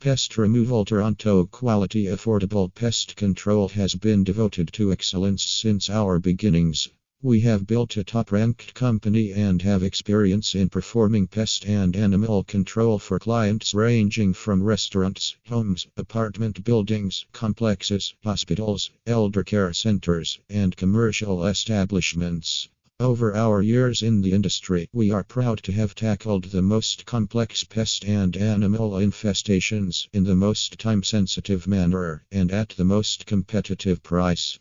Pest Removal Toronto Quality affordable pest control has been devoted to excellence since our beginnings. We have built a top ranked company and have experience in performing pest and animal control for clients ranging from restaurants, homes, apartment buildings, complexes, hospitals, elder care centers, and commercial establishments. Over our years in the industry, we are proud to have tackled the most complex pest and animal infestations in the most time sensitive manner and at the most competitive price.